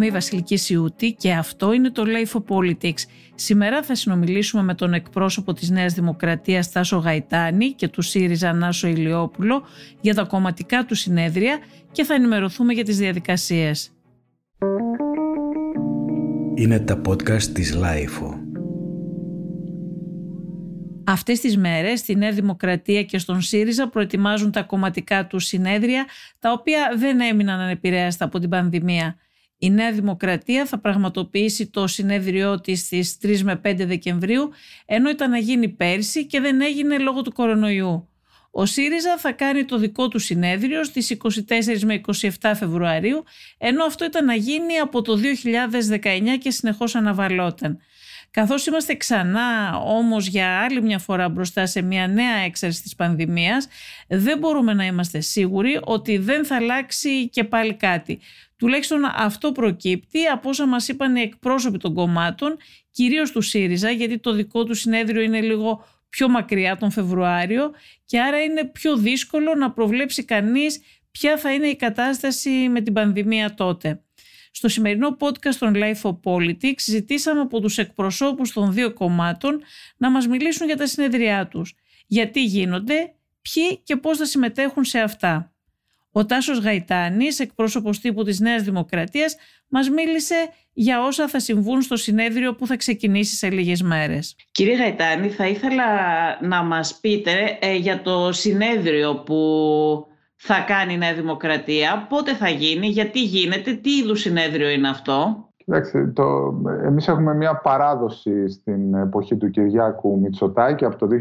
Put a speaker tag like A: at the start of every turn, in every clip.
A: Είμαι η Βασιλική Σιούτη και αυτό είναι το Life of Politics. Σήμερα θα συνομιλήσουμε με τον εκπρόσωπο της Νέας Δημοκρατίας Τάσο Γαϊτάνη και του ΣΥΡΙΖΑ Νάσο Ηλιόπουλο για τα κομματικά του συνέδρια και θα ενημερωθούμε για τις διαδικασίες.
B: Είναι τα podcast της Life.
A: Αυτές τις μέρες στη Νέα Δημοκρατία και στον ΣΥΡΙΖΑ προετοιμάζουν τα κομματικά του συνέδρια τα οποία δεν έμειναν ανεπηρέαστα από την πανδημία. Η Νέα Δημοκρατία θα πραγματοποιήσει το συνέδριό της στις 3 με 5 Δεκεμβρίου ενώ ήταν να γίνει πέρσι και δεν έγινε λόγω του κορονοϊού. Ο ΣΥΡΙΖΑ θα κάνει το δικό του συνέδριο στις 24 με 27 Φεβρουαρίου ενώ αυτό ήταν να γίνει από το 2019 και συνεχώς αναβαλόταν. Καθώς είμαστε ξανά όμως για άλλη μια φορά μπροστά σε μια νέα έξαρση της πανδημίας, δεν μπορούμε να είμαστε σίγουροι ότι δεν θα αλλάξει και πάλι κάτι. Τουλάχιστον αυτό προκύπτει από όσα μας είπαν οι εκπρόσωποι των κομμάτων, κυρίως του ΣΥΡΙΖΑ, γιατί το δικό του συνέδριο είναι λίγο πιο μακριά τον Φεβρουάριο και άρα είναι πιο δύσκολο να προβλέψει κανείς ποια θα είναι η κατάσταση με την πανδημία τότε. Στο σημερινό podcast των Life of Politics ζητήσαμε από τους εκπροσώπους των δύο κομμάτων να μας μιλήσουν για τα συνεδριά τους, γιατί γίνονται, ποιοι και πώς θα συμμετέχουν σε αυτά. Ο Τάσος Γαϊτάνης, εκπρόσωπος τύπου της Νέας Δημοκρατίας, μας μίλησε για όσα θα συμβούν στο συνέδριο που θα ξεκινήσει σε λίγες μέρες.
C: Κύριε Γαϊτάνη, θα ήθελα να μας πείτε ε, για το συνέδριο που θα κάνει η Νέα Δημοκρατία, πότε θα γίνει, γιατί γίνεται, τι είδους συνέδριο είναι αυτό;
D: Κοιτάξτε, το, εμείς έχουμε μια παράδοση στην εποχή του Κυριάκου Μητσοτάκη από το 2016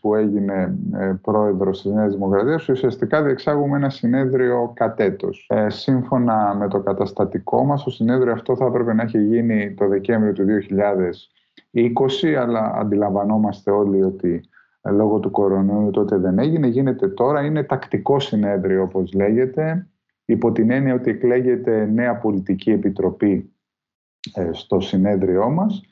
D: που έγινε ε, πρόεδρος της Νέας Δημοκρατίας ουσιαστικά διεξάγουμε ένα συνέδριο κατέτος. Ε, σύμφωνα με το καταστατικό μας, το συνέδριο αυτό θα έπρεπε να έχει γίνει το Δεκέμβριο του 2020 αλλά αντιλαμβανόμαστε όλοι ότι ε, λόγω του κορονοϊού τότε δεν έγινε. Γίνεται τώρα, είναι τακτικό συνέδριο όπως λέγεται, υπό την έννοια ότι εκλέγεται νέα πολιτική επιτροπή ε, στο συνέδριό μας,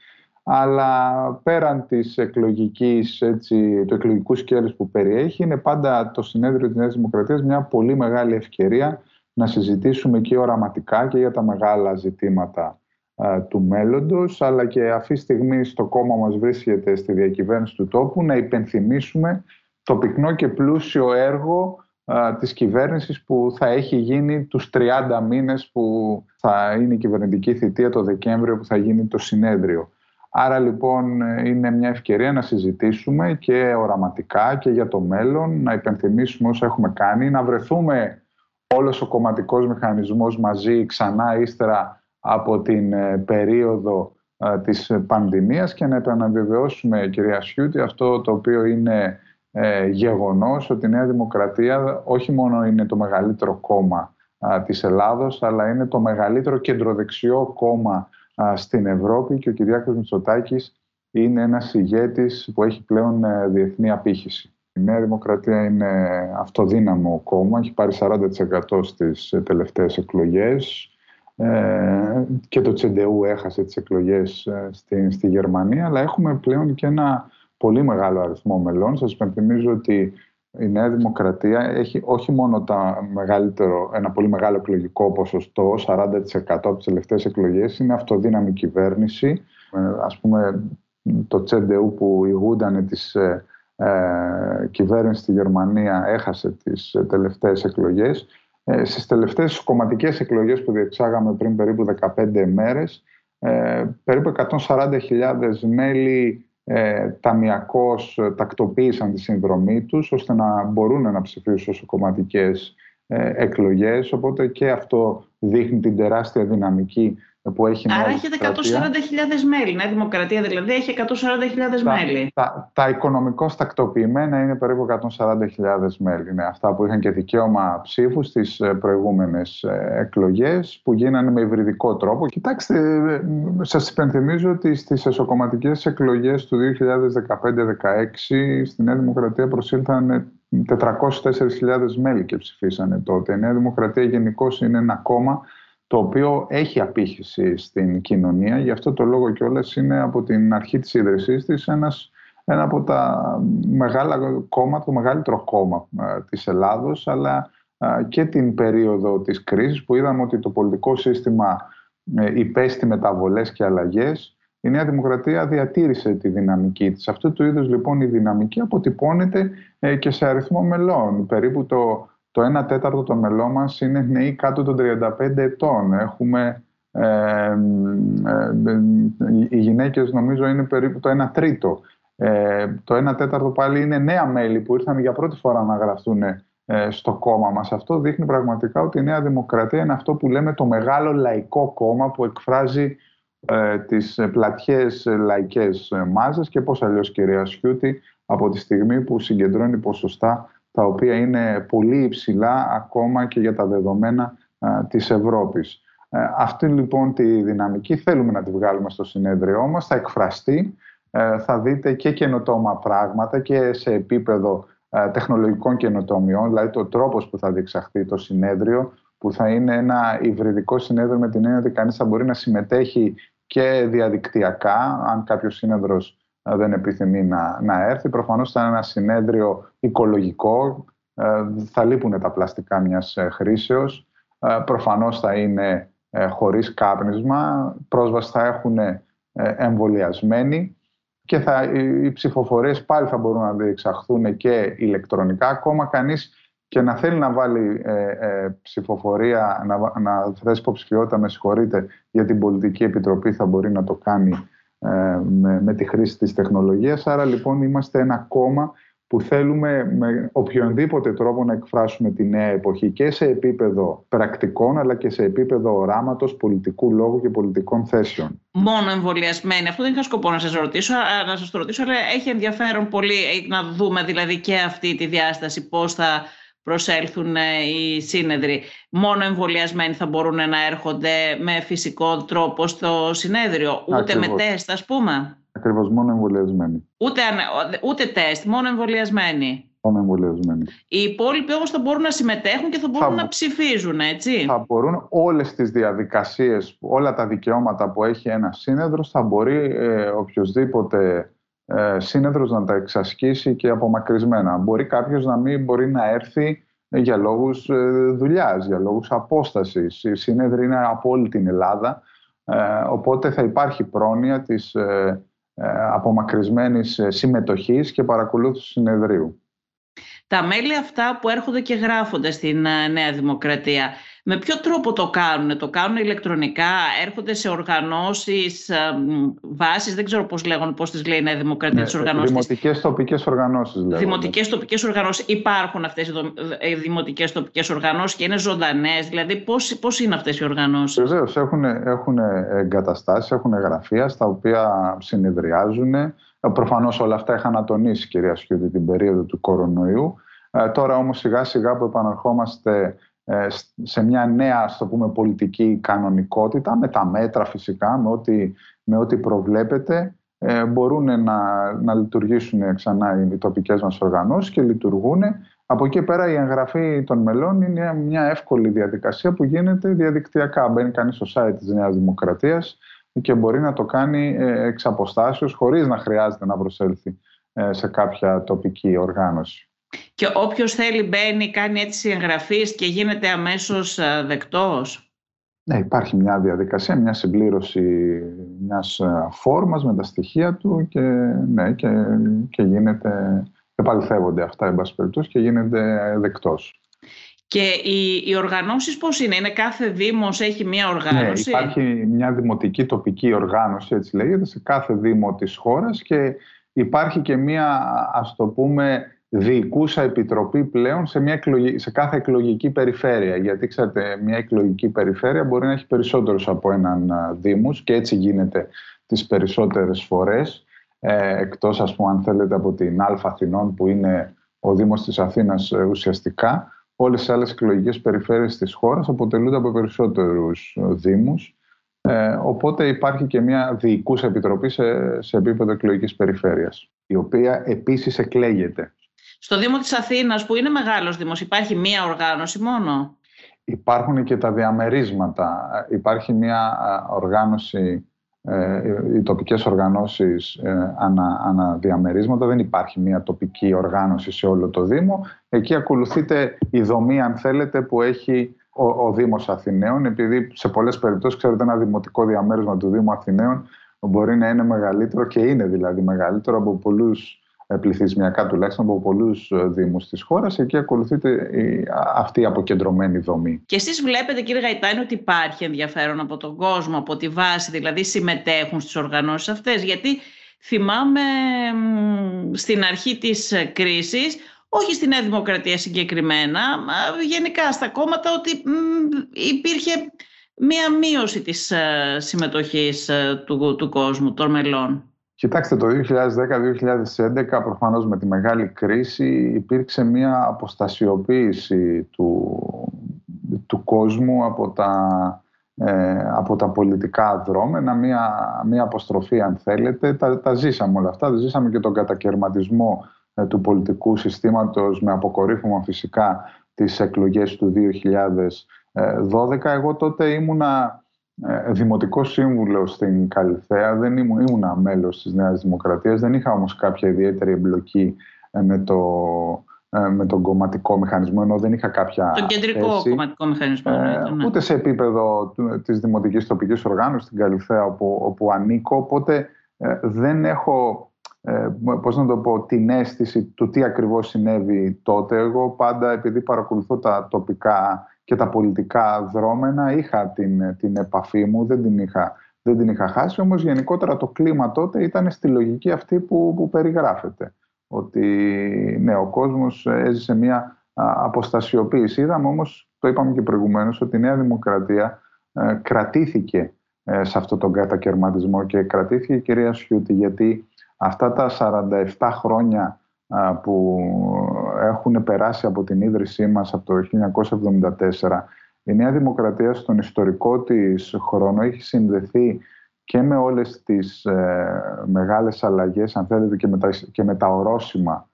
D: αλλά πέραν της εκλογικής, έτσι, του εκλογικού σκέλους που περιέχει, είναι πάντα το συνέδριο της Νέας Δημοκρατίας μια πολύ μεγάλη ευκαιρία να συζητήσουμε και οραματικά και για τα μεγάλα ζητήματα του μέλλοντος, αλλά και αυτή τη στιγμή στο κόμμα μας βρίσκεται στη διακυβέρνηση του τόπου, να υπενθυμίσουμε το πυκνό και πλούσιο έργο της κυβέρνησης που θα έχει γίνει τους 30 μήνες που θα είναι η κυβερνητική θητεία το Δεκέμβριο που θα γίνει το συνέδριο. Άρα λοιπόν είναι μια ευκαιρία να συζητήσουμε και οραματικά και για το μέλλον, να υπενθυμίσουμε όσα έχουμε κάνει, να βρεθούμε όλος ο κομματικός μηχανισμός μαζί ξανά ύστερα από την ε, περίοδο ε, της πανδημίας και να επαναβεβαιώσουμε, κυρία Σιούτη, αυτό το οποίο είναι ε, γεγονός ότι η Νέα Δημοκρατία όχι μόνο είναι το μεγαλύτερο κόμμα της Ελλάδος, αλλά είναι το μεγαλύτερο κεντροδεξιό κόμμα στην Ευρώπη και ο Κυριάκος Μητσοτάκης είναι ένας ηγέτης που έχει πλέον διεθνή απήχηση. Η Νέα Δημοκρατία είναι αυτοδύναμο κόμμα, έχει πάρει 40% στις τελευταίες εκλογές. Ε, και το Τσεντεού έχασε τις εκλογές ε, στη, στη Γερμανία, αλλά έχουμε πλέον και ένα πολύ μεγάλο αριθμό μελών. Σας υπενθυμίζω ότι η Νέα Δημοκρατία έχει όχι μόνο τα μεγαλύτερο, ένα πολύ μεγάλο εκλογικό ποσοστό, 40% από τις τελευταίες εκλογές, είναι αυτοδύναμη κυβέρνηση. Ε, ας πούμε το Τσεντεού που ηγούνταν της ε, κυβέρνησης στη Γερμανία έχασε τις τελευταίες εκλογές ε, στις τελευταίες κομματικές εκλογές που διεξάγαμε πριν περίπου 15 μέρες, ε, περίπου 140.000 μέλη ε, ταμιακώς τακτοποίησαν τη συνδρομή τους ώστε να μπορούν να ψηφίσουν σε κομματικές ε, εκλογές. Οπότε και αυτό δείχνει την τεράστια δυναμική που έχει
C: Άρα έχετε 140.000 μέλη. Νέα Δημοκρατία δηλαδή έχει 140.000 μέλη.
D: Τα, τα οικονομικώς τακτοποιημένα είναι περίπου 140.000 μέλη. Είναι αυτά που είχαν και δικαίωμα ψήφους στις ε, προηγούμενες ε, εκλογές που γίνανε με υβριδικό τρόπο. Κοιτάξτε, ε, σας υπενθυμίζω ότι στις εσωκομματικές εκλογές του 2015-2016 στη Νέα Δημοκρατία προσήλθαν 404.000 μέλη και ψηφίσανε τότε. Η Νέα Δημοκρατία γενικώς είναι ένα κόμμα το οποίο έχει απήχηση στην κοινωνία. Γι' αυτό το λόγο κιόλας είναι από την αρχή της ίδρυσής της ένας, ένα από τα μεγάλα κόμματα, το μεγαλύτερο κόμμα ε, της Ελλάδος, αλλά ε, και την περίοδο της κρίσης που είδαμε ότι το πολιτικό σύστημα υπέστη μεταβολές και αλλαγές, η Νέα Δημοκρατία διατήρησε τη δυναμική της. Αυτού του είδους λοιπόν η δυναμική αποτυπώνεται και σε αριθμό μελών. Περίπου το, το 1 τέταρτο των μελών μας είναι νέοι κάτω των 35 ετών. Έχουμε ε, ε, οι γυναίκες νομίζω είναι περίπου το 1 τρίτο. Ε, το 1 τέταρτο πάλι είναι νέα μέλη που ήρθαν για πρώτη φορά να γραφτούν ε, στο κόμμα μας. Αυτό δείχνει πραγματικά ότι η Νέα Δημοκρατία είναι αυτό που λέμε το μεγάλο λαϊκό κόμμα που εκφράζει ε, τις πλατιές λαϊκές μάζες και πώς αλλιώς κυρία Σιούτη από τη στιγμή που συγκεντρώνει ποσοστά τα οποία είναι πολύ υψηλά ακόμα και για τα δεδομένα ε, της Ευρώπης. Ε, αυτή λοιπόν τη δυναμική θέλουμε να τη βγάλουμε στο συνέδριό μας, θα εκφραστεί, ε, θα δείτε και καινοτόμα πράγματα και σε επίπεδο τεχνολογικών καινοτομιών, δηλαδή το τρόπος που θα διεξαχθεί το συνέδριο, που θα είναι ένα υβριδικό συνέδριο με την έννοια ότι κανείς θα μπορεί να συμμετέχει και διαδικτυακά, αν κάποιος σύνεδρος δεν επιθυμεί να, να έρθει. Προφανώς θα είναι ένα συνέδριο οικολογικό, ε, θα λείπουν τα πλαστικά μιας ε, χρήσεως, ε, προφανώς θα είναι χωρίς κάπνισμα, πρόσβαση θα έχουν εμβολιασμένοι και θα, οι ψηφοφορίες πάλι θα μπορούν να διεξαχθούν και ηλεκτρονικά. Ακόμα κανείς και να θέλει να βάλει ψηφοφορία, να, να θέσει υποψηφιότητα, με συγχωρείτε, για την πολιτική επιτροπή θα μπορεί να το κάνει ε, με, με τη χρήση της τεχνολογίας. Άρα λοιπόν είμαστε ένα κόμμα που θέλουμε με οποιονδήποτε τρόπο να εκφράσουμε τη νέα εποχή και σε επίπεδο πρακτικών αλλά και σε επίπεδο οράματος πολιτικού λόγου και πολιτικών θέσεων.
A: Μόνο εμβολιασμένοι. Αυτό δεν είχα σκοπό να σας ρωτήσω, να σας το ρωτήσω, αλλά έχει ενδιαφέρον πολύ να δούμε δηλαδή και αυτή τη διάσταση πώς θα προσέλθουν ε, οι σύνεδροι. Μόνο εμβολιασμένοι θα μπορούν να έρχονται με φυσικό τρόπο στο συνέδριο, ούτε με τεστ ας πούμε.
D: Ακριβώς, μόνο εμβολιασμένοι.
A: Ούτε, ούτε τεστ, μόνο εμβολιασμένοι.
D: Μόνο εμβολιασμένοι.
A: Οι υπόλοιποι όμως θα μπορούν να συμμετέχουν και θα μπορούν να ψηφίζουν, έτσι.
D: Θα μπορούν όλες τις διαδικασίες, όλα τα δικαιώματα που έχει ένα σύνεδρος, θα μπορεί ε, οποιοδήποτε ε, σύνεδρος να τα εξασκήσει και απομακρυσμένα. Μπορεί κάποιος να μην μπορεί να έρθει για λόγους ε, δουλειάς, για λόγους απόστασης. Οι σύνεδροι είναι από όλη την Ελλάδα, ε, οπότε θα υπάρχει πρόνοια της ε, απομακρυσμένης συμμετοχής και παρακολούθησης συνεδρίου.
A: Τα μέλη αυτά που έρχονται και γράφονται στην Νέα Δημοκρατία, με ποιο τρόπο το κάνουν, το κάνουν ηλεκτρονικά, έρχονται σε οργανώσεις, ε, βάσεις, δεν ξέρω πώς λέγονται, πώς τις λέει η Νέα Δημοκρατία, ναι, τις οργανώσεις.
D: Δημοτικές τοπικές οργανώσεις. Λέγονται.
A: Δημοτικές τοπικές οργανώσεις. Υπάρχουν αυτές οι δημοτικές τοπικές οργανώσεις και είναι ζωντανές, δηλαδή πώς, πώς είναι αυτές οι οργανώσεις;
D: Βεβαίως, έχουν, έχουν εγκαταστάσεις, έχουν γραφεία στα οποία συνεδριάζουν. Προφανώς όλα αυτά είχαν ατονίσει, κυρία Σιούδη, την περίοδο του κορονοϊού. Ε, τώρα όμως σιγά σιγά που επαναρχόμαστε ε, σε μια νέα ας το πούμε, πολιτική κανονικότητα, με τα μέτρα φυσικά, με ό,τι, με ό,τι προβλέπεται, ε, μπορούν να, να λειτουργήσουν ξανά οι τοπικές μας οργανώσεις και λειτουργούν. Από εκεί πέρα η εγγραφή των μελών είναι μια εύκολη διαδικασία που γίνεται διαδικτυακά. Μπαίνει κανείς στο site της Νέας Δημοκρατίας και μπορεί να το κάνει ε, εξ αποστάσεως χωρίς να χρειάζεται να προσέλθει σε κάποια τοπική οργάνωση.
A: Και όποιος θέλει μπαίνει, κάνει έτσι εγγραφής και γίνεται αμέσως ε, δεκτός.
D: Ναι, υπάρχει μια διαδικασία, μια συμπλήρωση μιας ε, φόρμας με τα στοιχεία του και, ναι, και, και γίνεται, επαληθεύονται αυτά, εν πάση και γίνεται δεκτός.
A: Και οι, οι οργανώσεις πώς είναι, είναι κάθε δήμος έχει μια οργάνωση;
D: Ναι, υπάρχει μια δημοτική τοπική οργάνωση, έτσι λέγεται, σε κάθε δήμο της χώρας και υπάρχει και μια, ας το πούμε, διοικούσα επιτροπή πλέον σε, μια σε κάθε εκλογική περιφέρεια. Γιατί ξέρετε, μια εκλογική περιφέρεια μπορεί να έχει περισσότερους από έναν δήμους και έτσι γίνεται τις περισσότερες φορές. Ε, εκτός, ας πούμε, αν θέλετε, από την Α Αθηνών που είναι ο Δήμος της Αθήνας ε, ουσιαστικά, όλες οι άλλες εκλογικές περιφέρειες της χώρας αποτελούνται από περισσότερους ε, δήμους. Ε, οπότε υπάρχει και μια διοικούσα επιτροπή σε, σε επίπεδο εκλογικής περιφέρειας, η οποία επίσης εκλέγεται.
A: Στο Δήμο της Αθήνας που είναι μεγάλος Δήμος υπάρχει μία οργάνωση μόνο;
D: Υπάρχουν και τα διαμερίσματα. Υπάρχει μία οργάνωση, ε, οι τοπικές οργανώσεις ε, ανα, αναδιαμερίσματα. Δεν υπάρχει μία τοπική οργάνωση σε όλο το Δήμο. Εκεί ακολουθείται η δομή, αν θέλετε, που έχει ο, ο Δήμος Αθηναίων, επειδή σε πολλές περιπτώσεις, ξέρετε, ένα δημοτικό διαμέρισμα του Δήμου Αθηναίων μπορεί να είναι μεγαλύτερο και είναι δηλαδή μεγαλύτερο από πολλούς ε, πληθυσμιακά τουλάχιστον από πολλούς ε, Δήμους της χώρας. Εκεί ακολουθείται αυτή η αποκεντρωμένη δομή.
C: Και εσείς βλέπετε, κύριε Γαϊτάνη, ότι υπάρχει ενδιαφέρον από τον κόσμο, από τη βάση, δηλαδή συμμετέχουν στις οργανώσεις αυτές. Γιατί θυμάμαι στην αρχή της κρίσης όχι στη Νέα Δημοκρατία συγκεκριμένα, γενικά στα κόμματα ότι υπήρχε μία μείωση της ε, συμμετοχής ε, του, του κόσμου, των μελών.
D: Κοιτάξτε, το 2010-2011 προφανώς με τη μεγάλη κρίση υπήρξε μία αποστασιοποίηση του, του κόσμου από τα, ε, από τα πολιτικά δρόμενα, μία, μία αποστροφή αν θέλετε. Τα, τα ζήσαμε όλα αυτά, ζήσαμε και τον κατακαιρματισμό ε, του πολιτικού συστήματος με αποκορύφωμα φυσικά τις εκλογές του 2012. Εγώ τότε ήμουνα ε, δημοτικός σύμβουλος στην Καλυθέα, δεν ήμουν, ήμουνα μέλος της Νέας Δημοκρατίας, δεν είχα όμως κάποια ιδιαίτερη εμπλοκή ε, με, το, με τον κομματικό μηχανισμό, ενώ δεν είχα κάποια
C: Τον κεντρικό
D: θέση.
C: κομματικό μηχανισμό.
D: ναι. Ούτε σε επίπεδο της δημοτικής τοπικής οργάνωσης στην Καλυθέα όπου, όπου ανήκω, οπότε δεν έχω ε, πώς να το πω, την αίσθηση του τι ακριβώς συνέβη τότε. Εγώ πάντα επειδή παρακολουθώ τα τοπικά και τα πολιτικά δρόμενα είχα την, την επαφή μου, δεν την είχα, δεν την είχα χάσει, όμως γενικότερα το κλίμα τότε ήταν στη λογική αυτή που, που περιγράφεται. Ότι ναι, ο κόσμος έζησε μια αποστασιοποίηση. Είδαμε όμως, το είπαμε και προηγουμένως, ότι η Νέα Δημοκρατία ε, κρατήθηκε ε, σε αυτόν τον κατακαιρματισμό και κρατήθηκε η κυρία Σιούτη γιατί αυτά τα 47 χρόνια που έχουν περάσει από την ίδρυσή μας από το 1974 η Νέα Δημοκρατία στον ιστορικό της χρόνο έχει συνδεθεί και με όλες τις ε, μεγάλες αλλαγές αν θέλετε και με τα, και με τα ορόσημα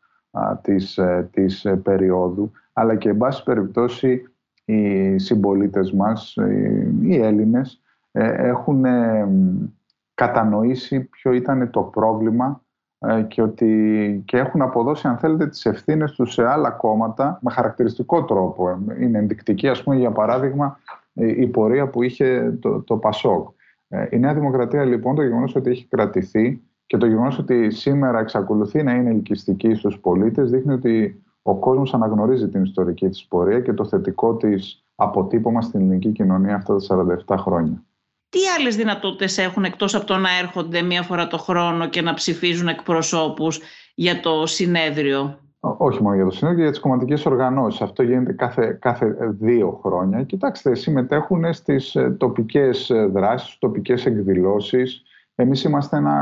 D: της, ε, της ε, περίοδου αλλά και εν πάση περιπτώσει οι συμπολίτες μας, οι, οι Έλληνες έχουν κατανοήσει ποιο ήταν το πρόβλημα ε, και ότι και έχουν αποδώσει αν θέλετε τις ευθύνες τους σε άλλα κόμματα με χαρακτηριστικό τρόπο. Είναι ενδεικτική ας πούμε για παράδειγμα η πορεία που είχε το, το ΠΑΣΟΚ. Ε, η Νέα Δημοκρατία λοιπόν το γεγονός ότι έχει κρατηθεί και το γεγονός ότι σήμερα εξακολουθεί να είναι ελκυστική στους πολίτες δείχνει ότι ο κόσμος αναγνωρίζει την ιστορική της πορεία και το θετικό της αποτύπωμα στην ελληνική κοινωνία αυτά τα 47 χρόνια
C: τι άλλες δυνατότητες έχουν εκτός από το να έρχονται μία φορά το χρόνο και να ψηφίζουν εκπροσώπους για το συνέδριο;
D: Όχι μόνο για το συνέδριο, για τις κομματικές οργανώσεις. Αυτό γίνεται κάθε, κάθε δύο χρόνια. Κοιτάξτε, συμμετέχουν στις ε, τοπικές ε, δράσεις, τοπικές εκδηλώσεις. Εμείς είμαστε ένα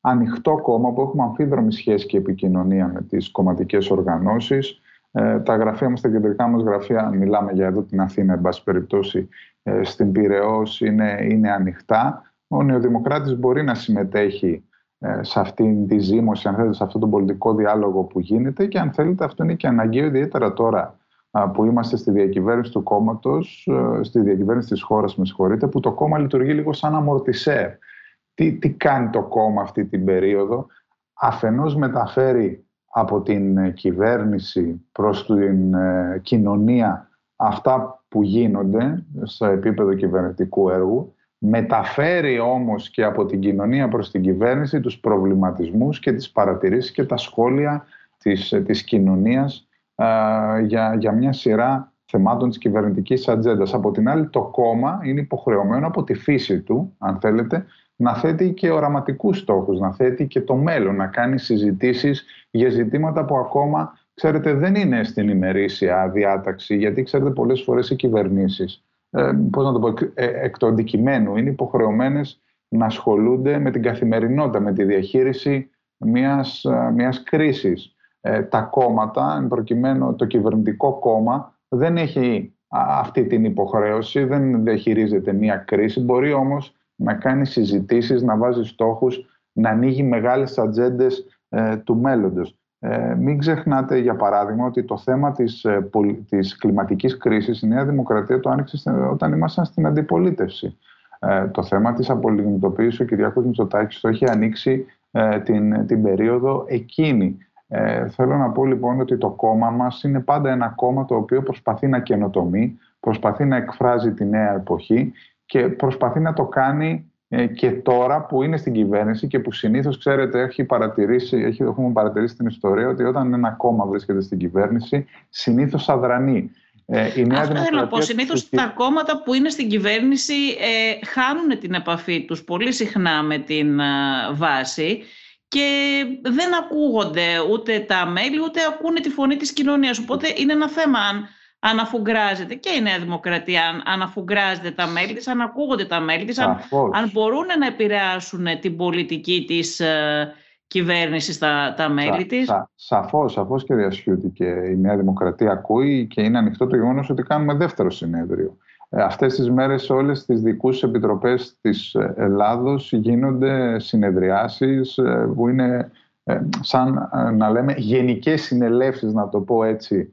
D: ανοιχτό κόμμα που έχουμε αμφίδρομη σχέση και επικοινωνία με τις κομματικές οργανώσεις. Ε, τα γραφεία μας, τα κεντρικά μας γραφεία, μιλάμε για εδώ την Αθήνα, εν πάση περιπτώσει, ε, στην Πυραιός είναι, είναι ανοιχτά. Ο Νεοδημοκράτης μπορεί να συμμετέχει ε, σε αυτήν τη ζήμωση, αν θέλετε, σε αυτόν τον πολιτικό διάλογο που γίνεται και αν θέλετε αυτό είναι και αναγκαίο ιδιαίτερα τώρα που είμαστε στη διακυβέρνηση του κόμματος, ε, στη διακυβέρνηση της χώρας, με συγχωρείτε, που το κόμμα λειτουργεί λίγο σαν αμορτισέρ. Τι, τι κάνει το κόμμα αυτή την περίοδο; Αφενός μεταφέρει από την κυβέρνηση προς την κοινωνία αυτά που γίνονται στο επίπεδο κυβερνητικού έργου, μεταφέρει όμως και από την κοινωνία προς την κυβέρνηση τους προβληματισμούς και τις παρατηρήσεις και τα σχόλια της, της κοινωνίας για, για μια σειρά θεμάτων της κυβερνητικής ατζέντας. Από την άλλη το κόμμα είναι υποχρεωμένο από τη φύση του, αν θέλετε, να θέτει και οραματικούς στόχους, να θέτει και το μέλλον, να κάνει συζητήσεις για ζητήματα που ακόμα ξέρετε, δεν είναι στην ημερήσια διάταξη, γιατί ξέρετε πολλές φορές οι κυβερνήσεις, ε, πώς να το πω, ε, εκ του αντικειμένου είναι υποχρεωμένες να ασχολούνται με την καθημερινότητα, με τη διαχείριση μιας, ε, μιας κρίσης. Ε, τα κόμματα, εν προκειμένου το κυβερνητικό κόμμα, δεν έχει αυτή την υποχρέωση, δεν διαχειρίζεται μια κρίση, μπορεί όμως να κάνει συζητήσεις, να βάζει στόχους, να ανοίγει μεγάλες ατζέντες του μέλλοντος. Ε, μην ξεχνάτε, για παράδειγμα, ότι το θέμα της, ε, της κλιματικής κρίσης η Νέα Δημοκρατία το άνοιξε όταν ήμασταν στην αντιπολίτευση. Ε, το θέμα της απολιγνητοποίησης ο Κυριάκος Μητσοτάκης το έχει ανοίξει ε, την, την περίοδο εκείνη. Ε, θέλω να πω λοιπόν ότι το κόμμα μας είναι πάντα ένα κόμμα το οποίο προσπαθεί να καινοτομεί, προσπαθεί να εκφράζει τη νέα εποχή και προσπαθεί να το κάνει ε, και τώρα που είναι στην κυβέρνηση και που συνήθως, ξέρετε, έχει παρατηρήσει, έχει, έχουμε παρατηρήσει την ιστορία ότι όταν ένα κόμμα βρίσκεται στην κυβέρνηση, συνήθως αδρανεί.
C: Ε, η νέα Αυτό θέλω να πω. Συνήθως τα κόμματα που είναι στην κυβέρνηση ε, χάνουν την επαφή τους πολύ συχνά με την ε, βάση και δεν ακούγονται ούτε τα μέλη ούτε ακούνε τη φωνή της κοινωνίας. Οπότε είναι ένα θέμα αν αναφουγκράζεται και η Νέα Δημοκρατία αν αναφουγκράζεται τα μέλη της, αν ακούγονται τα μέλη της, αν, αν μπορούν να επηρεάσουν την πολιτική της ε, κυβέρνησης στα τα μέλη της. Σα,
D: σαφώς, σαφώς και διασχιούται και η Νέα Δημοκρατία ακούει και είναι ανοιχτό το γεγονός ότι κάνουμε δεύτερο συνέδριο. Ε, αυτές τις μέρες σε όλες τις δικούς επιτροπές της Ελλάδος γίνονται συνεδριάσεις ε, που είναι ε, σαν να λέμε γενικές συνελεύσεις, να το πω έτσι,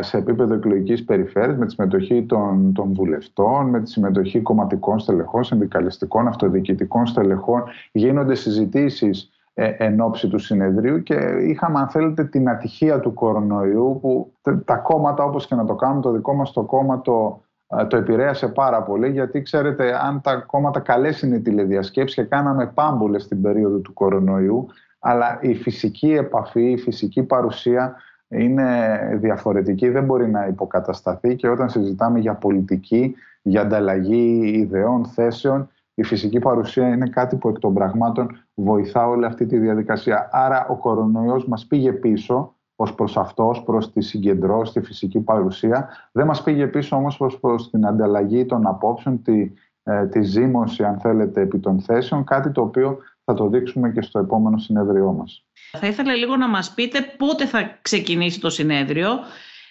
D: σε επίπεδο εκλογικής περιφέρειας με τη συμμετοχή των, των βουλευτών, με τη συμμετοχή κομματικών στελεχών, συνδικαλιστικών, αυτοδιοικητικών στελεχών. Γίνονται συζητήσεις ε, εν ώψη του συνεδρίου και είχαμε αν θέλετε την ατυχία του κορονοϊού που τα κόμματα όπως και να το κάνουν το δικό μας το κόμμα το, ε, το επηρέασε πάρα πολύ γιατί ξέρετε αν τα κόμματα καλές είναι τηλεδιασκέψεις και κάναμε πάμπουλες στην περίοδο του κορονοϊού αλλά η φυσική επαφή, η φυσική παρουσία είναι διαφορετική, δεν μπορεί να υποκατασταθεί και όταν συζητάμε για πολιτική, για ανταλλαγή ιδεών, θέσεων, η φυσική παρουσία είναι κάτι που εκ των πραγμάτων βοηθά όλη αυτή τη διαδικασία. Άρα ο κορονοϊός μας πήγε πίσω ως προς αυτό, ως προς τη συγκεντρώση, τη φυσική παρουσία. Δεν μας πήγε πίσω όμως ως προς την ανταλλαγή των απόψεων, τη, ε, τη ζήμωση αν θέλετε επί των θέσεων, κάτι το οποίο θα το δείξουμε και στο επόμενο συνέδριό μας.
C: Θα ήθελα λίγο να μας πείτε πότε θα ξεκινήσει το συνέδριο,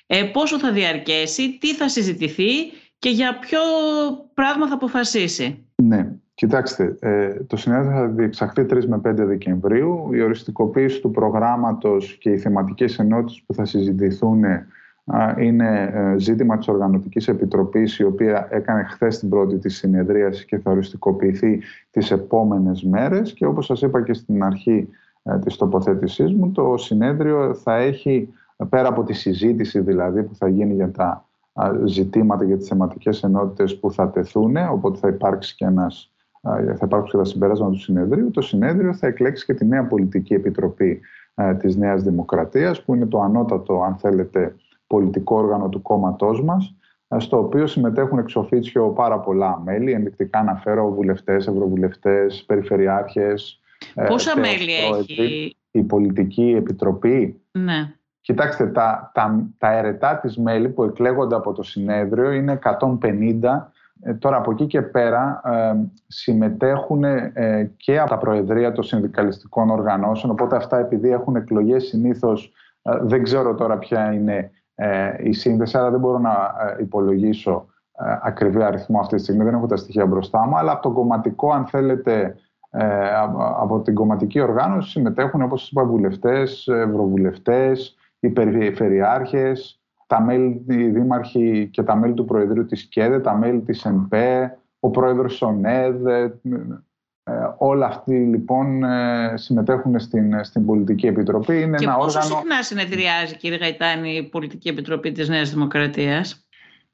C: ε, πόσο θα διαρκέσει, τι θα συζητηθεί και για ποιο πράγμα θα αποφασίσει.
D: Ναι, κοιτάξτε, ε, το συνέδριο θα διεξαχθεί 3 με 5 Δεκεμβρίου. Η οριστικοποίηση του προγράμματος και οι θεματικές ενότητες που θα συζητηθούν είναι ε, ζήτημα της Οργανωτικής Επιτροπής η οποία έκανε χθες την πρώτη της συνεδρίαση και θα οριστικοποιηθεί τις επόμενες μέρες και όπως σας είπα και στην αρχή ε, της τοποθέτησής μου το συνέδριο θα έχει πέρα από τη συζήτηση δηλαδή που θα γίνει για τα ζητήματα για τις θεματικές ενότητες που θα τεθούν, οπότε θα υπάρξει και ένας θα υπάρξουν και τα συμπεράσματα του συνεδρίου. Το συνέδριο θα εκλέξει και τη νέα πολιτική επιτροπή της Νέας Δημοκρατίας, που είναι το ανώτατο, αν θέλετε, πολιτικό όργανο του κόμματός μας, στο οποίο συμμετέχουν εξ οφίτσιο πάρα πολλά μέλη. Ενδεικτικά αναφέρω βουλευτές, ευρωβουλευτές, περιφερειάρχες.
C: Ε, Πόσα μέλη έχει;
D: η πολιτική επιτροπή.
C: Ναι.
D: Κοιτάξτε, τα, τα, τα αιρετά της μέλη που εκλέγονται από το συνέδριο είναι 150. Ε, τώρα από εκεί και πέρα ε, συμμετέχουν ε, και από τα προεδρία των συνδικαλιστικών οργανώσεων, οπότε αυτά επειδή έχουν εκλογές συνήθως δεν ξέρω τώρα ποια είναι η σύνδεση, αλλά δεν μπορώ να υπολογίσω ακριβή αριθμό αυτή τη στιγμή, δεν έχω τα στοιχεία μπροστά μου, αλλά από το κομματικό, αν θέλετε, από την κομματική οργάνωση συμμετέχουν, όπως σας είπα, βουλευτές, ευρωβουλευτές, οι περιφερειάρχες, τα μέλη, οι δήμαρχοι και τα μέλη του Προεδρείου της ΚΕΔΕ, τα μέλη της ΕΝΠΕ, ο πρόεδρος ΟΝΕΔ, ε, όλα αυτοί λοιπόν ε, συμμετέχουν στην, στην Πολιτική Επιτροπή.
C: Είναι και ένα πόσο όργανο... συχνά συνεδριάζει κύριε Γαϊτάνη η Πολιτική Επιτροπή της Νέας Δημοκρατίας;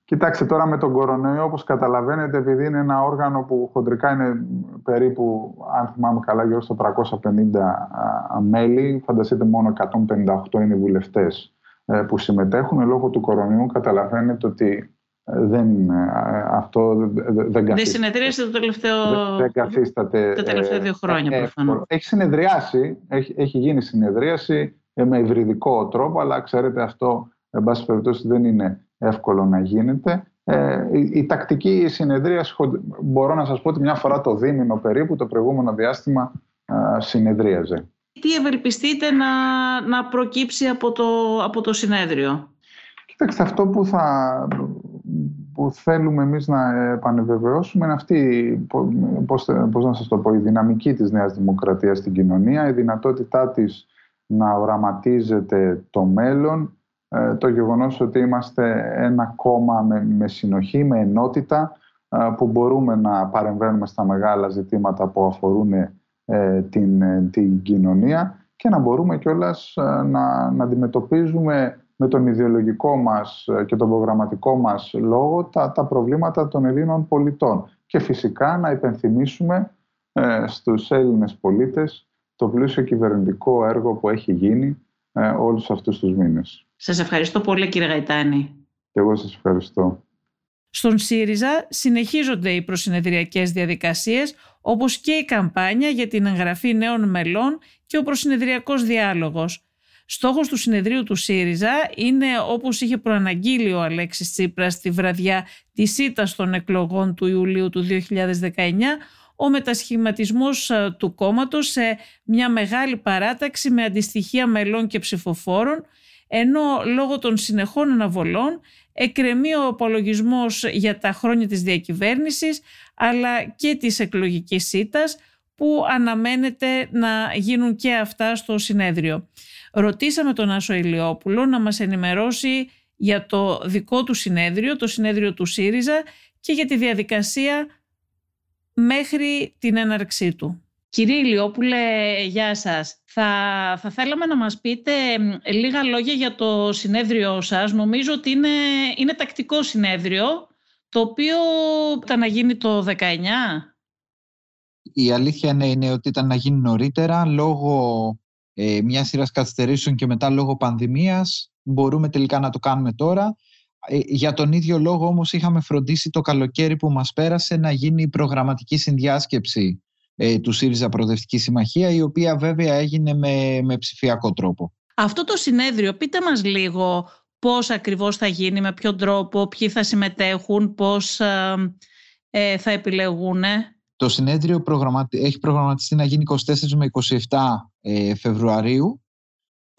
D: Κοιτάξτε τώρα με τον κορονοϊό όπως καταλαβαίνετε επειδή είναι ένα όργανο που χοντρικά είναι περίπου αν θυμάμαι καλά γύρω στο 350 μέλη φανταστείτε μόνο 158 είναι οι βουλευτές ε, που συμμετέχουν λόγω του κορονοϊού καταλαβαίνετε ότι ε, δεν, ε, αυτό δεν καθίσταται. Δεν
C: συνεδρίασε το τελευταίο...
D: Δεν καθίσταται...
C: Τα τελευταία δύο χρόνια προφανώς.
D: Έχει συνεδριάσει, έχει, έχει γίνει συνεδρίαση με υβριδικό τρόπο αλλά ξέρετε αυτό εν πάση περιπτώσει δεν είναι εύκολο να γίνεται. Ε, η, η, τακτική συνεδρία, μπορώ να σας πω ότι μια φορά το δίμηνο περίπου, το προηγούμενο διάστημα ε, συνεδρίαζε.
C: Τι ευελπιστείτε να, να προκύψει από το, από το συνέδριο;
D: Κοιτάξτε, αυτό που, θα, που θέλουμε εμείς να επανεβεβαιώσουμε είναι αυτή, πώς, πώς να σας το πω, η δυναμική της Νέας Δημοκρατίας στην κοινωνία, η δυνατότητά της να οραματίζεται το μέλλον, ε, το γεγονός ότι είμαστε ένα κόμμα με, συνοχή, με ενότητα, ε, που μπορούμε να παρεμβαίνουμε στα μεγάλα ζητήματα που αφορούν ε, την, την κοινωνία και να μπορούμε κιόλας να, να αντιμετωπίζουμε με τον ιδεολογικό μας και τον προγραμματικό μας λόγο τα, τα προβλήματα των Ελλήνων πολιτών. Και φυσικά να υπενθυμίσουμε ε, στους Έλληνες πολίτες το πλούσιο κυβερνητικό έργο που έχει γίνει ε, όλους αυτούς τους μήνες.
A: Σας ευχαριστώ πολύ κύριε Γαϊτάνη.
D: Και εγώ σας ευχαριστώ.
E: Στον ΣΥΡΙΖΑ συνεχίζονται οι προσυνεδριακές διαδικασίες όπως και η καμπάνια για την εγγραφή νέων μελών και ο προσυνεδριακός διάλογος. Στόχος του συνεδρίου του ΣΥΡΙΖΑ είναι όπως είχε προαναγγείλει ο Αλέξης Τσίπρας τη βραδιά της ήττας των εκλογών του Ιουλίου του 2019 ο μετασχηματισμός ε, του κόμματος σε μια μεγάλη παράταξη με αντιστοιχεία μελών και ψηφοφόρων ενώ λόγω των συνεχών αναβολών εκρεμεί ο απολογισμός για τα χρόνια της διακυβέρνησης αλλά και της εκλογικής σίτας που αναμένεται να γίνουν και αυτά στο συνέδριο. Ρωτήσαμε τον Άσο Ηλιόπουλο να μας ενημερώσει για το δικό του συνέδριο, το συνέδριο του ΣΥΡΙΖΑ και για τη διαδικασία μέχρι την έναρξή του.
A: Κύριε Ηλιόπουλε, γεια σας. Θα, θα θέλαμε να μας πείτε λίγα λόγια για το συνέδριο σας. Νομίζω ότι είναι, είναι τακτικό συνέδριο, το οποίο ήταν να γίνει το 19.
F: Η αλήθεια είναι, είναι ότι ήταν να γίνει νωρίτερα, λόγω ε, μιας σειράς καθυστερήσεων και μετά λόγω πανδημίας. Μπορούμε τελικά να το κάνουμε τώρα. Ε, για τον ίδιο λόγο όμως είχαμε φροντίσει το καλοκαίρι που μας πέρασε να γίνει η προγραμματική συνδιάσκεψη ε, του ΣΥΡΙΖΑ Προοδευτική Συμμαχία η οποία βέβαια έγινε με, με ψηφιακό τρόπο.
A: Αυτό το συνέδριο, πείτε μας λίγο πώς ακριβώς θα γίνει, με ποιον τρόπο, ποιοι θα συμμετέχουν, πώς ε, ε θα επιλεγούν.
F: Το συνέδριο έχει προγραμματιστεί να γίνει 24 με 27 Φεβρουαρίου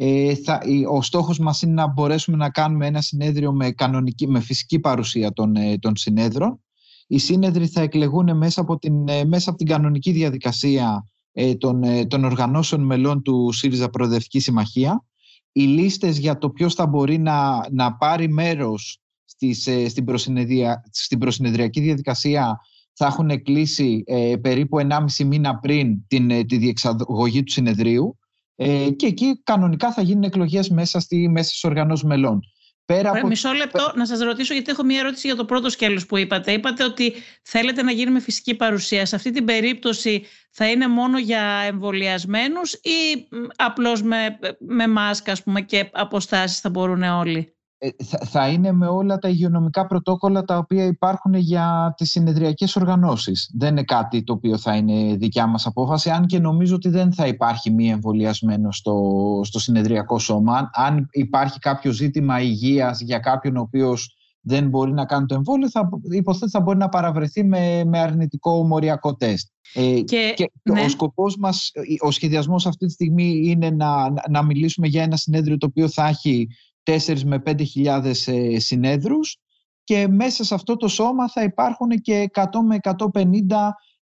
F: ε, θα, ο στόχος μας είναι να μπορέσουμε να κάνουμε ένα συνέδριο με, κανονική, με φυσική παρουσία των, ε, των συνέδρων. Οι σύνεδροι θα εκλεγούν μέσα από την, ε, μέσα από την κανονική διαδικασία ε, των, ε, των οργανώσεων μελών του ΣΥΡΙΖΑ Προοδευτική Συμμαχία. Οι λίστες για το ποιος θα μπορεί να, να πάρει μέρος στις, στην, προσυνεδρια, στην προσυνεδριακή διαδικασία θα έχουν κλείσει περίπου 1,5 μήνα πριν την, τη διεξαγωγή του συνεδρίου ε, και εκεί κανονικά θα γίνουν εκλογές μέσα, στη, μέσα στις οργανώσεις μελών.
A: Πέρα από... Μισό λεπτό να σας ρωτήσω γιατί έχω μία ερώτηση για το πρώτο σκέλος που είπατε. Είπατε ότι θέλετε να γίνει με φυσική παρουσία. Σε αυτή την περίπτωση θα είναι μόνο για εμβολιασμένους ή απλώς με, με μάσκα πούμε, και αποστάσεις θα μπορούν όλοι;
F: Ε, θα είναι με όλα τα υγειονομικά πρωτόκολλα τα οποία υπάρχουν για τις συνεδριακές οργανώσεις. Δεν είναι κάτι το οποίο θα είναι δικιά μας απόφαση, αν και νομίζω ότι δεν θα υπάρχει μη εμβολιασμένο στο, στο συνεδριακό σώμα. Αν υπάρχει κάποιο ζήτημα υγείας για κάποιον ο οποίος δεν μπορεί να κάνει το εμβόλιο, θα υποθέτω θα μπορεί να παραβρεθεί με, με αρνητικό μοριακό τεστ. Ε, και, και ναι. ο σκοπός μας, ο σχεδιασμός αυτή τη στιγμή είναι να, να μιλήσουμε για ένα συνέδριο το οποίο θα έχει 4 με 5.000 ε, συνέδρους και μέσα σε αυτό το σώμα θα υπάρχουν και 100 με 150